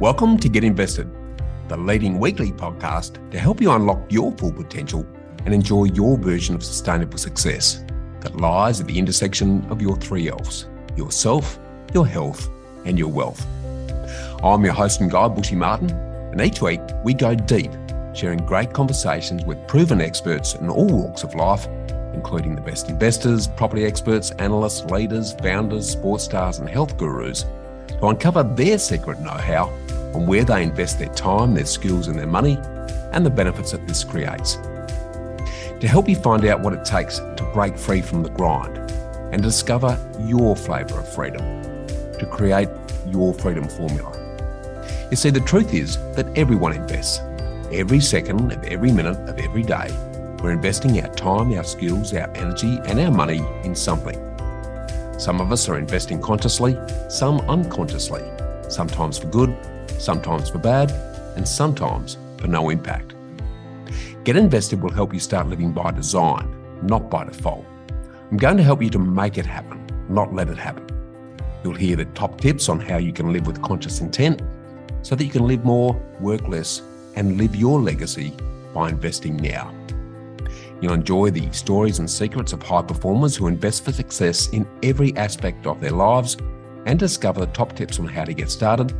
Welcome to Get Invested, the leading weekly podcast to help you unlock your full potential and enjoy your version of sustainable success that lies at the intersection of your three L's yourself, your health, and your wealth. I'm your host and guide, Bushy Martin, and each week we go deep, sharing great conversations with proven experts in all walks of life, including the best investors, property experts, analysts, leaders, founders, sports stars, and health gurus to uncover their secret know how on where they invest their time, their skills, and their money, and the benefits that this creates. To help you find out what it takes to break free from the grind and discover your flavour of freedom, to create your freedom formula. You see, the truth is that everyone invests. Every second of every minute of every day, we're investing our time, our skills, our energy, and our money in something. Some of us are investing consciously, some unconsciously, sometimes for good, sometimes for bad, and sometimes for no impact. Get Invested will help you start living by design, not by default. I'm going to help you to make it happen, not let it happen. You'll hear the top tips on how you can live with conscious intent so that you can live more, work less, and live your legacy by investing now. You'll enjoy the stories and secrets of high performers who invest for success in every aspect of their lives and discover the top tips on how to get started,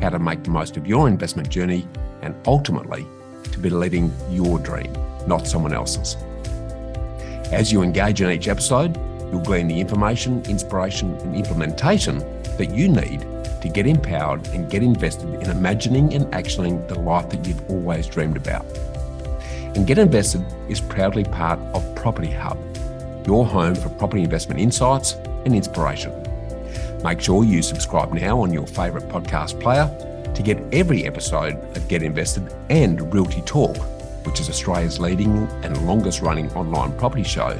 how to make the most of your investment journey, and ultimately to be living your dream, not someone else's. As you engage in each episode, you'll glean the information, inspiration, and implementation that you need to get empowered and get invested in imagining and actioning the life that you've always dreamed about. And Get Invested is proudly part of Property Hub, your home for property investment insights and inspiration. Make sure you subscribe now on your favourite podcast player to get every episode of Get Invested and Realty Talk, which is Australia's leading and longest running online property show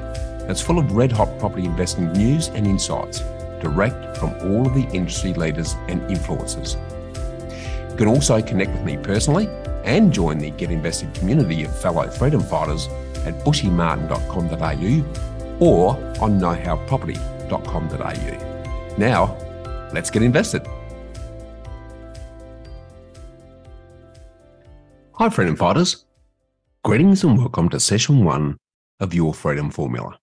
that's full of red hot property investing news and insights direct from all of the industry leaders and influencers. You can also connect with me personally and join the Get Invested community of fellow freedom fighters at bushymartin.com.au or on knowhowproperty.com.au. Now, let's get invested. Hi, freedom fighters. Greetings and welcome to session one of your freedom formula.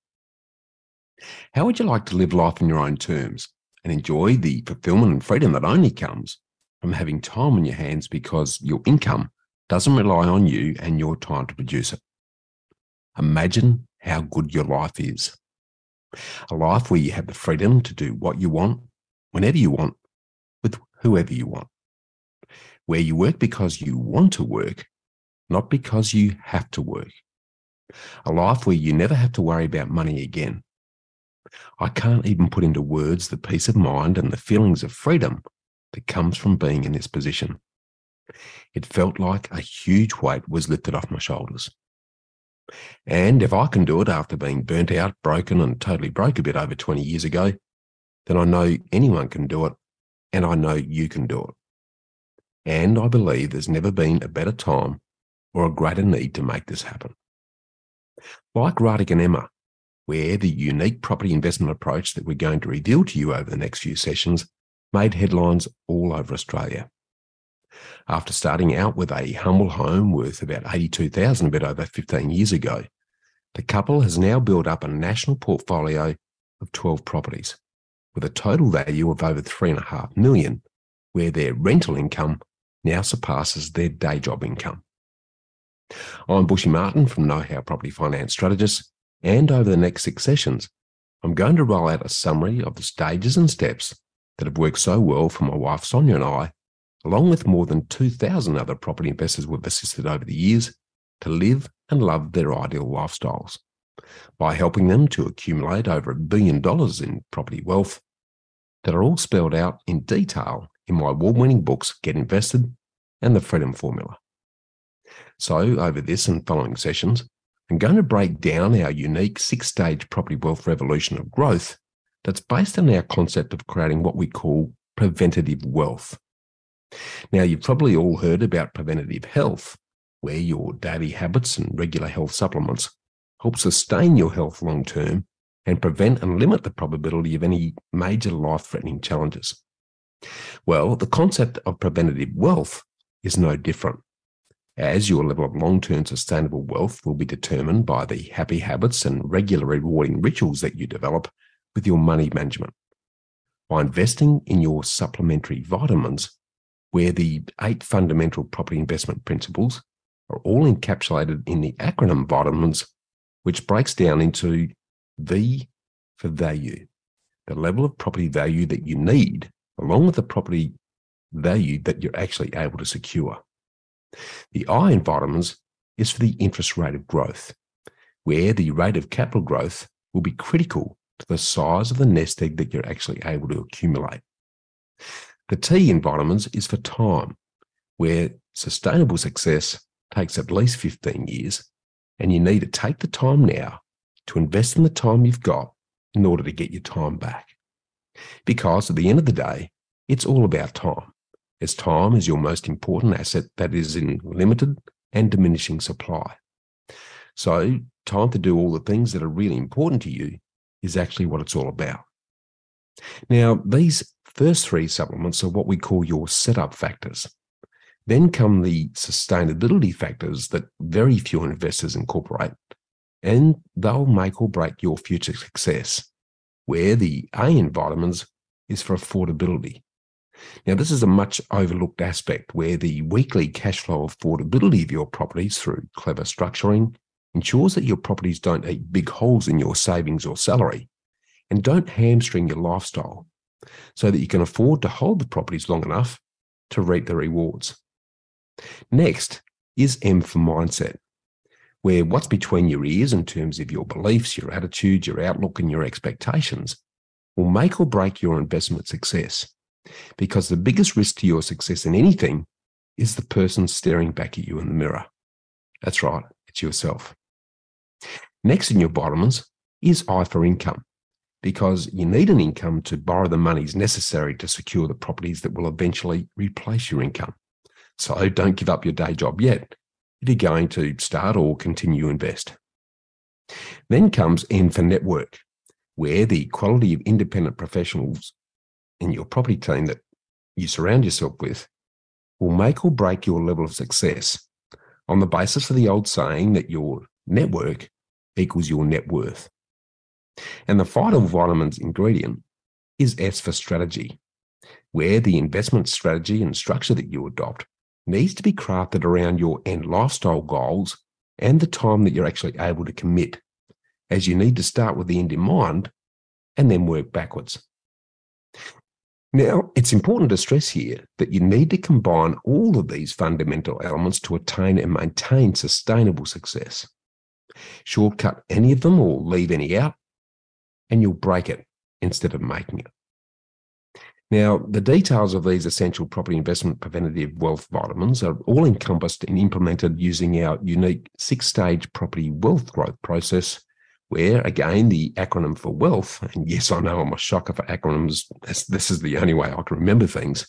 How would you like to live life on your own terms and enjoy the fulfillment and freedom that only comes from having time on your hands because your income doesn't rely on you and your time to produce it. Imagine how good your life is. A life where you have the freedom to do what you want, whenever you want, with whoever you want. Where you work because you want to work, not because you have to work. A life where you never have to worry about money again. I can't even put into words the peace of mind and the feelings of freedom that comes from being in this position. It felt like a huge weight was lifted off my shoulders. And if I can do it after being burnt out, broken, and totally broke a bit over 20 years ago, then I know anyone can do it, and I know you can do it. And I believe there's never been a better time or a greater need to make this happen. Like Radhik and Emma, where the unique property investment approach that we're going to reveal to you over the next few sessions made headlines all over Australia. After starting out with a humble home worth about 82,000 a bit over 15 years ago, the couple has now built up a national portfolio of 12 properties with a total value of over 3.5 million, where their rental income now surpasses their day job income. I'm Bushy Martin from Know How Property Finance Strategist, and over the next six sessions, I'm going to roll out a summary of the stages and steps that have worked so well for my wife Sonia and I along with more than 2,000 other property investors we've assisted over the years, to live and love their ideal lifestyles by helping them to accumulate over a billion dollars in property wealth that are all spelled out in detail in my award winning books, Get Invested and The Freedom Formula. So, over this and following sessions, I'm going to break down our unique six stage property wealth revolution of growth that's based on our concept of creating what we call preventative wealth now, you've probably all heard about preventative health, where your daily habits and regular health supplements help sustain your health long term and prevent and limit the probability of any major life threatening challenges. Well, the concept of preventative wealth is no different, as your level of long term sustainable wealth will be determined by the happy habits and regular rewarding rituals that you develop with your money management. By investing in your supplementary vitamins, where the eight fundamental property investment principles are all encapsulated in the acronym vitamins, which breaks down into V for value, the level of property value that you need, along with the property value that you're actually able to secure. The I in vitamins is for the interest rate of growth, where the rate of capital growth will be critical to the size of the nest egg that you're actually able to accumulate. The T in vitamins is for time, where sustainable success takes at least 15 years, and you need to take the time now to invest in the time you've got in order to get your time back. Because at the end of the day, it's all about time, as time is your most important asset that is in limited and diminishing supply. So, time to do all the things that are really important to you is actually what it's all about. Now, these first three supplements are what we call your setup factors. Then come the sustainability factors that very few investors incorporate, and they'll make or break your future success, where the A in vitamins is for affordability. Now, this is a much overlooked aspect where the weekly cash flow affordability of your properties through clever structuring ensures that your properties don't eat big holes in your savings or salary and don't hamstring your lifestyle so that you can afford to hold the properties long enough to reap the rewards. Next is M for mindset, where what's between your ears in terms of your beliefs, your attitude, your outlook, and your expectations will make or break your investment success. Because the biggest risk to your success in anything is the person staring back at you in the mirror. That's right, it's yourself. Next in your vitamins is I for income, because you need an income to borrow the monies necessary to secure the properties that will eventually replace your income. So don't give up your day job yet if you're going to start or continue invest. Then comes N for network, where the quality of independent professionals in your property team that you surround yourself with will make or break your level of success on the basis of the old saying that your network equals your net worth. And the final vitamins ingredient is S for strategy, where the investment strategy and structure that you adopt needs to be crafted around your end lifestyle goals and the time that you're actually able to commit, as you need to start with the end in mind and then work backwards. Now, it's important to stress here that you need to combine all of these fundamental elements to attain and maintain sustainable success. Shortcut any of them or leave any out, and you'll break it instead of making it. Now, the details of these essential property investment preventative wealth vitamins are all encompassed and implemented using our unique six stage property wealth growth process, where again, the acronym for wealth, and yes, I know I'm a shocker for acronyms, this is the only way I can remember things.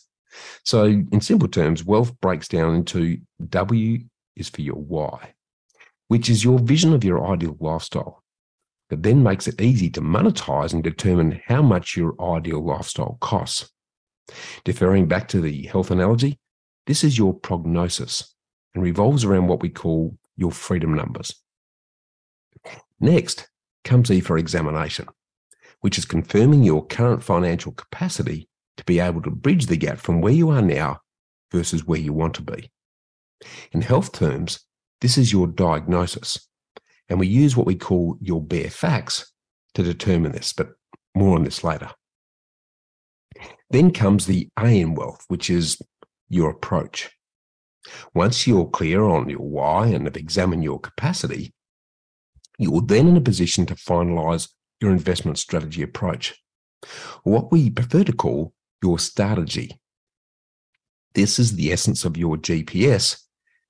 So, in simple terms, wealth breaks down into W is for your why, which is your vision of your ideal lifestyle that then makes it easy to monetize and determine how much your ideal lifestyle costs. Deferring back to the health analogy, this is your prognosis and revolves around what we call your freedom numbers. Next comes E for examination, which is confirming your current financial capacity to be able to bridge the gap from where you are now versus where you want to be. In health terms, this is your diagnosis, and we use what we call your bare facts to determine this, but more on this later. Then comes the A in wealth, which is your approach. Once you're clear on your why and have examined your capacity, you're then in a position to finalize your investment strategy approach, what we prefer to call your strategy. This is the essence of your GPS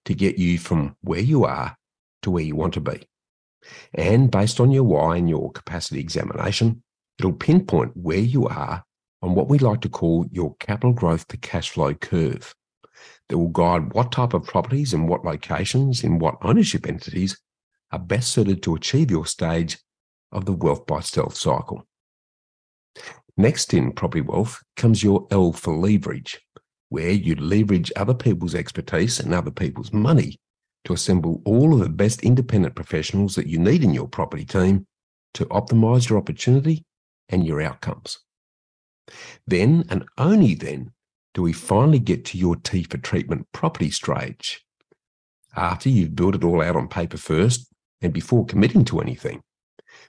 to get you from where you are to where you want to be. And based on your why and your capacity examination, it'll pinpoint where you are on what we like to call your capital growth to cash flow curve that will guide what type of properties and what locations in what ownership entities are best suited to achieve your stage of the wealth by stealth cycle. Next in property wealth comes your L for leverage, where you leverage other people's expertise and other people's money to assemble all of the best independent professionals that you need in your property team to optimize your opportunity and your outcomes. Then and only then do we finally get to your T for treatment property stage. After you've built it all out on paper first and before committing to anything,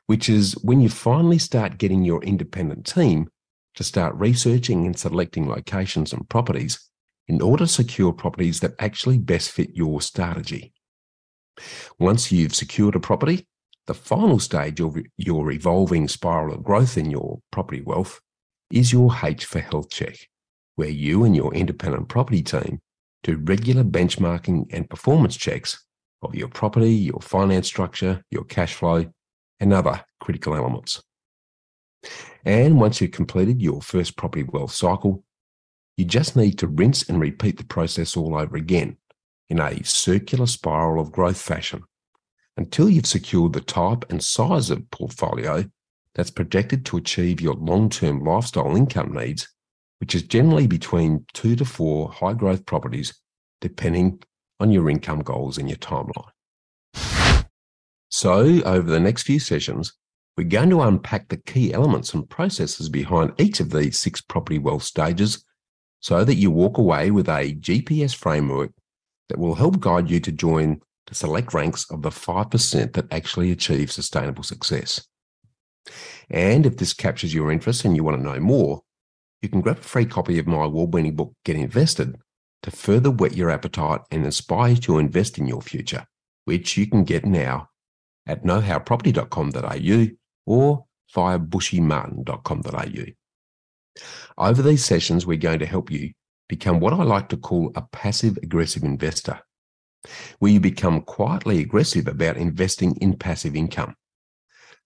which is when you finally start getting your independent team to start researching and selecting locations and properties in order to secure properties that actually best fit your strategy. Once you've secured a property, the final stage of your evolving spiral of growth in your property wealth is your H for health check, where you and your independent property team do regular benchmarking and performance checks of your property, your finance structure, your cash flow, and other critical elements. And once you've completed your first property wealth cycle, you just need to rinse and repeat the process all over again in a circular spiral of growth fashion until you've secured the type and size of portfolio that's projected to achieve your long term lifestyle income needs, which is generally between two to four high growth properties, depending on your income goals and your timeline. So, over the next few sessions, we're going to unpack the key elements and processes behind each of these six property wealth stages so that you walk away with a GPS framework that will help guide you to join the select ranks of the 5% that actually achieve sustainable success. And if this captures your interest and you want to know more, you can grab a free copy of my award winning book, Get Invested, to further whet your appetite and inspire you to invest in your future, which you can get now at knowhowproperty.com.au or via bushymartin.com.au. Over these sessions, we're going to help you become what I like to call a passive aggressive investor, where you become quietly aggressive about investing in passive income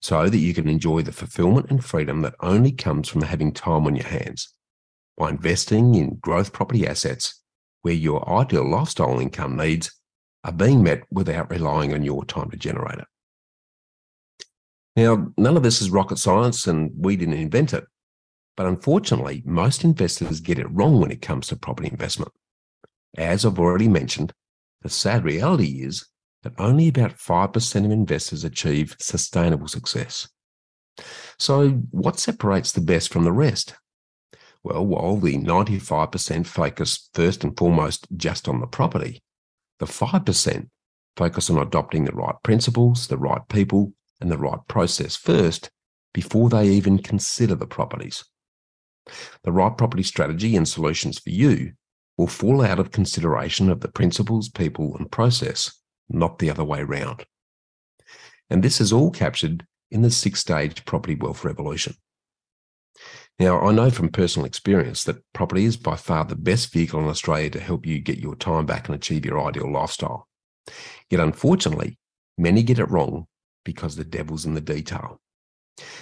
so that you can enjoy the fulfillment and freedom that only comes from having time on your hands by investing in growth property assets where your ideal lifestyle income needs are being met without relying on your time to generate it. Now, none of this is rocket science and we didn't invent it. But unfortunately, most investors get it wrong when it comes to property investment. As I've already mentioned, the sad reality is that only about 5% of investors achieve sustainable success. So, what separates the best from the rest? Well, while the 95% focus first and foremost just on the property, the 5% focus on adopting the right principles, the right people, and the right process first before they even consider the properties. The right property strategy and solutions for you will fall out of consideration of the principles, people, and process, not the other way around. And this is all captured in the six stage property wealth revolution. Now, I know from personal experience that property is by far the best vehicle in Australia to help you get your time back and achieve your ideal lifestyle. Yet, unfortunately, many get it wrong because the devil's in the detail.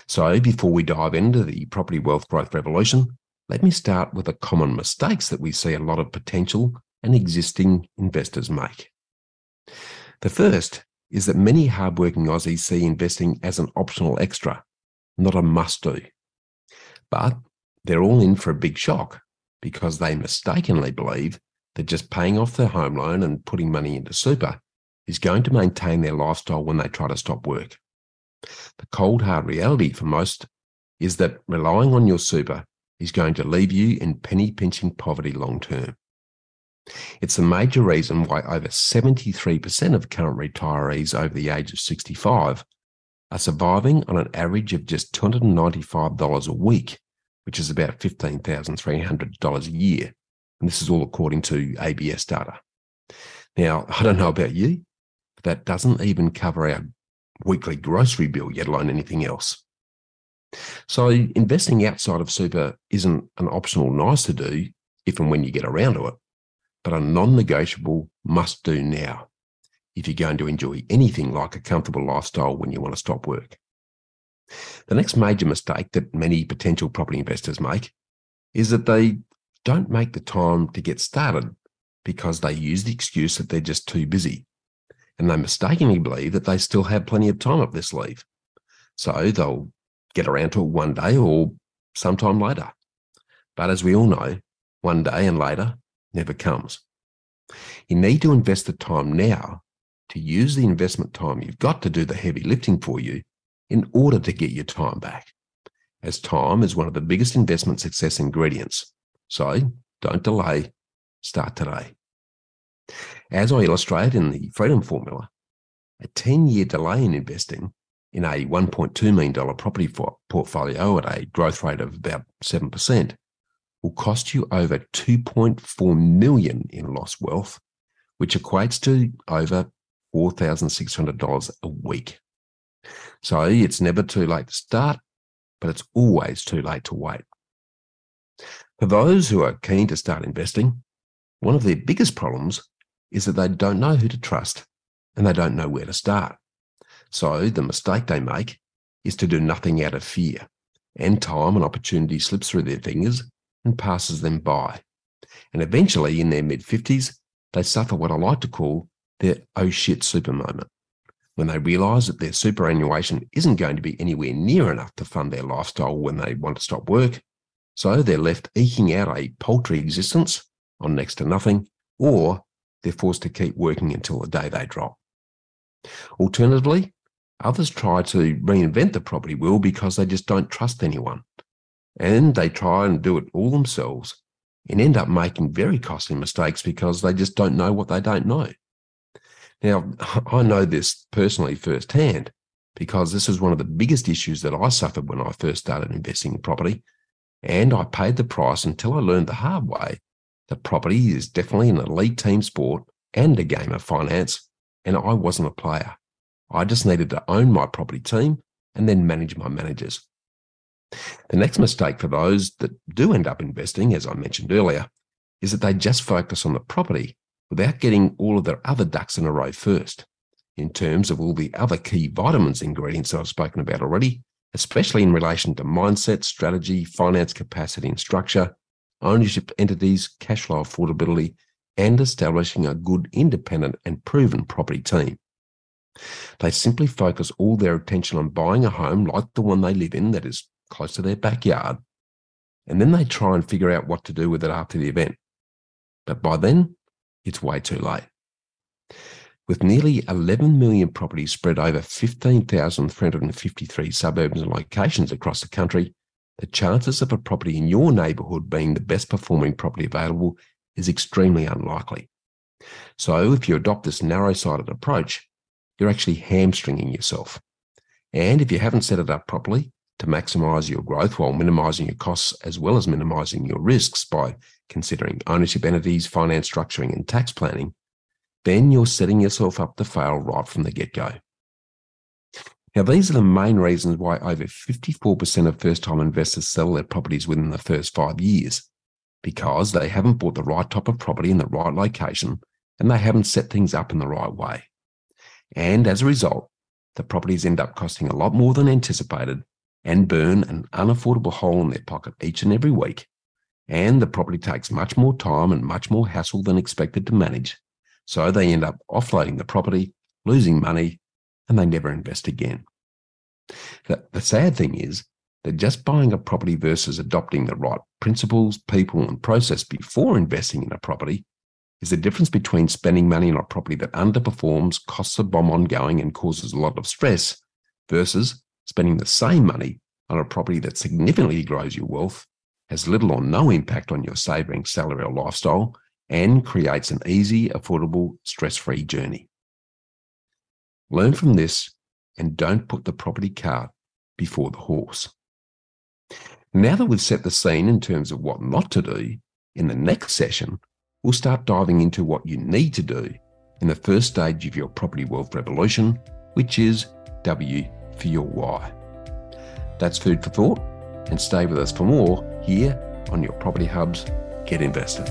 So, before we dive into the property wealth growth revolution, let me start with the common mistakes that we see a lot of potential and existing investors make. The first is that many hardworking Aussies see investing as an optional extra, not a must do. But they're all in for a big shock because they mistakenly believe that just paying off their home loan and putting money into super is going to maintain their lifestyle when they try to stop work. The cold hard reality for most is that relying on your super is going to leave you in penny pinching poverty long term. It's a major reason why over 73% of current retirees over the age of 65 are surviving on an average of just $295 a week, which is about $15,300 a year. And this is all according to ABS data. Now, I don't know about you, but that doesn't even cover our weekly grocery bill, yet alone anything else. So, investing outside of super isn't an optional nice to do if and when you get around to it, but a non negotiable must do now if you're going to enjoy anything like a comfortable lifestyle when you want to stop work. The next major mistake that many potential property investors make is that they don't make the time to get started because they use the excuse that they're just too busy and they mistakenly believe that they still have plenty of time up their sleeve. So they'll get around to it one day or sometime later. But as we all know, one day and later never comes. You need to invest the time now to use the investment time you've got to do the heavy lifting for you in order to get your time back, as time is one of the biggest investment success ingredients. So don't delay, start today. As I illustrate in the Freedom Formula, a 10 year delay in investing in a $1.2 million property portfolio at a growth rate of about 7% will cost you over 2.4 million in lost wealth, which equates to over $4,600 a week. So it's never too late to start, but it's always too late to wait. For those who are keen to start investing, one of their biggest problems is that they don't know who to trust and they don't know where to start. So the mistake they make is to do nothing out of fear, and time and opportunity slips through their fingers and passes them by. And eventually, in their mid 50s, they suffer what I like to call their oh shit super moment when they realise that their superannuation isn't going to be anywhere near enough to fund their lifestyle when they want to stop work. So they're left eking out a paltry existence on next to nothing, or they're forced to keep working until the day they drop. Alternatively, others try to reinvent the property wheel because they just don't trust anyone. And they try and do it all themselves and end up making very costly mistakes because they just don't know what they don't know. Now, I know this personally firsthand because this is one of the biggest issues that I suffered when I first started investing in property. And I paid the price until I learned the hard way that property is definitely an elite team sport and a game of finance. And I wasn't a player. I just needed to own my property team and then manage my managers. The next mistake for those that do end up investing, as I mentioned earlier, is that they just focus on the property without getting all of their other ducks in a row first, in terms of all the other key vitamins ingredients that I've spoken about already, especially in relation to mindset, strategy, finance capacity and structure, ownership entities, cash flow affordability, and establishing a good, independent, and proven property team. They simply focus all their attention on buying a home like the one they live in that is close to their backyard, and then they try and figure out what to do with it after the event. But by then, it's way too late. With nearly 11 million properties spread over 15,353 suburbs and locations across the country, the chances of a property in your neighbourhood being the best performing property available is extremely unlikely. So, if you adopt this narrow sided approach, you're actually hamstringing yourself. And if you haven't set it up properly to maximize your growth while minimizing your costs as well as minimizing your risks by considering ownership entities, finance structuring, and tax planning, then you're setting yourself up to fail right from the get go. Now, these are the main reasons why over 54% of first time investors sell their properties within the first five years because they haven't bought the right type of property in the right location and they haven't set things up in the right way. And as a result, the properties end up costing a lot more than anticipated and burn an unaffordable hole in their pocket each and every week. And the property takes much more time and much more hassle than expected to manage. So they end up offloading the property, losing money, and they never invest again. The, the sad thing is that just buying a property versus adopting the right principles, people, and process before investing in a property is the difference between spending money on a property that underperforms, costs a bomb ongoing, and causes a lot of stress versus spending the same money on a property that significantly grows your wealth, has little or no impact on your saving, salary, or lifestyle, and creates an easy, affordable, stress free journey. Learn from this and don't put the property cart before the horse. Now that we've set the scene in terms of what not to do, in the next session, we'll start diving into what you need to do in the first stage of your property wealth revolution, which is W for your why. That's food for thought, and stay with us for more here on your Property Hubs Get Invested.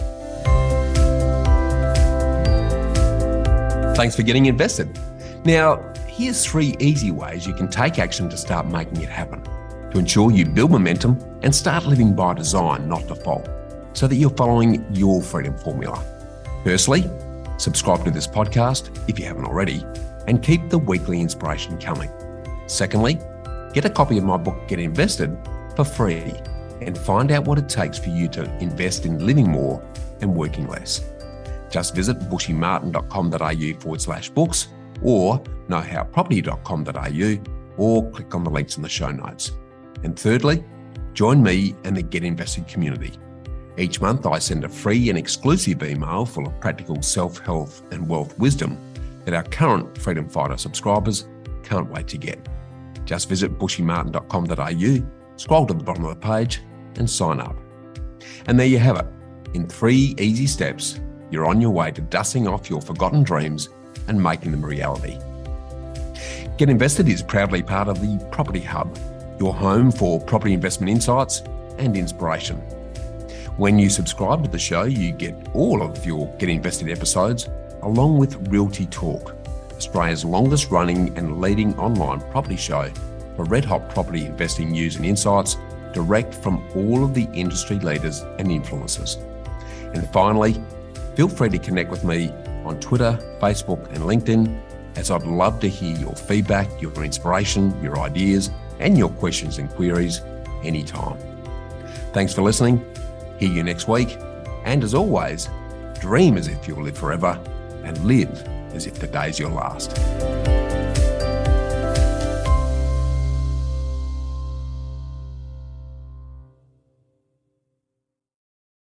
Thanks for getting invested. Now, here's three easy ways you can take action to start making it happen to ensure you build momentum and start living by design, not default, so that you're following your freedom formula. Firstly, subscribe to this podcast if you haven't already, and keep the weekly inspiration coming. Secondly, get a copy of my book, Get Invested, for free. and find out what it takes for you to invest in living more and working less. Just visit bushymartin.com.au forward slash books or knowhowproperty.com.au or click on the links in the show notes. And thirdly, join me and the Get Invested community. Each month, I send a free and exclusive email full of practical self health and wealth wisdom that our current Freedom Fighter subscribers can't wait to get. Just visit bushymartin.com.au, scroll to the bottom of the page, and sign up. And there you have it. In three easy steps, you're on your way to dusting off your forgotten dreams and making them a reality. Get Invested is proudly part of the Property Hub, your home for property investment insights and inspiration. When you subscribe to the show, you get all of your Get Invested episodes along with Realty Talk, Australia's longest running and leading online property show for red hot property investing news and insights direct from all of the industry leaders and influencers. And finally, feel free to connect with me on Twitter, Facebook, and LinkedIn, as I'd love to hear your feedback, your inspiration, your ideas, and your questions and queries anytime. Thanks for listening. Hear you next week. And as always, dream as if you'll live forever and live as if the day's your last.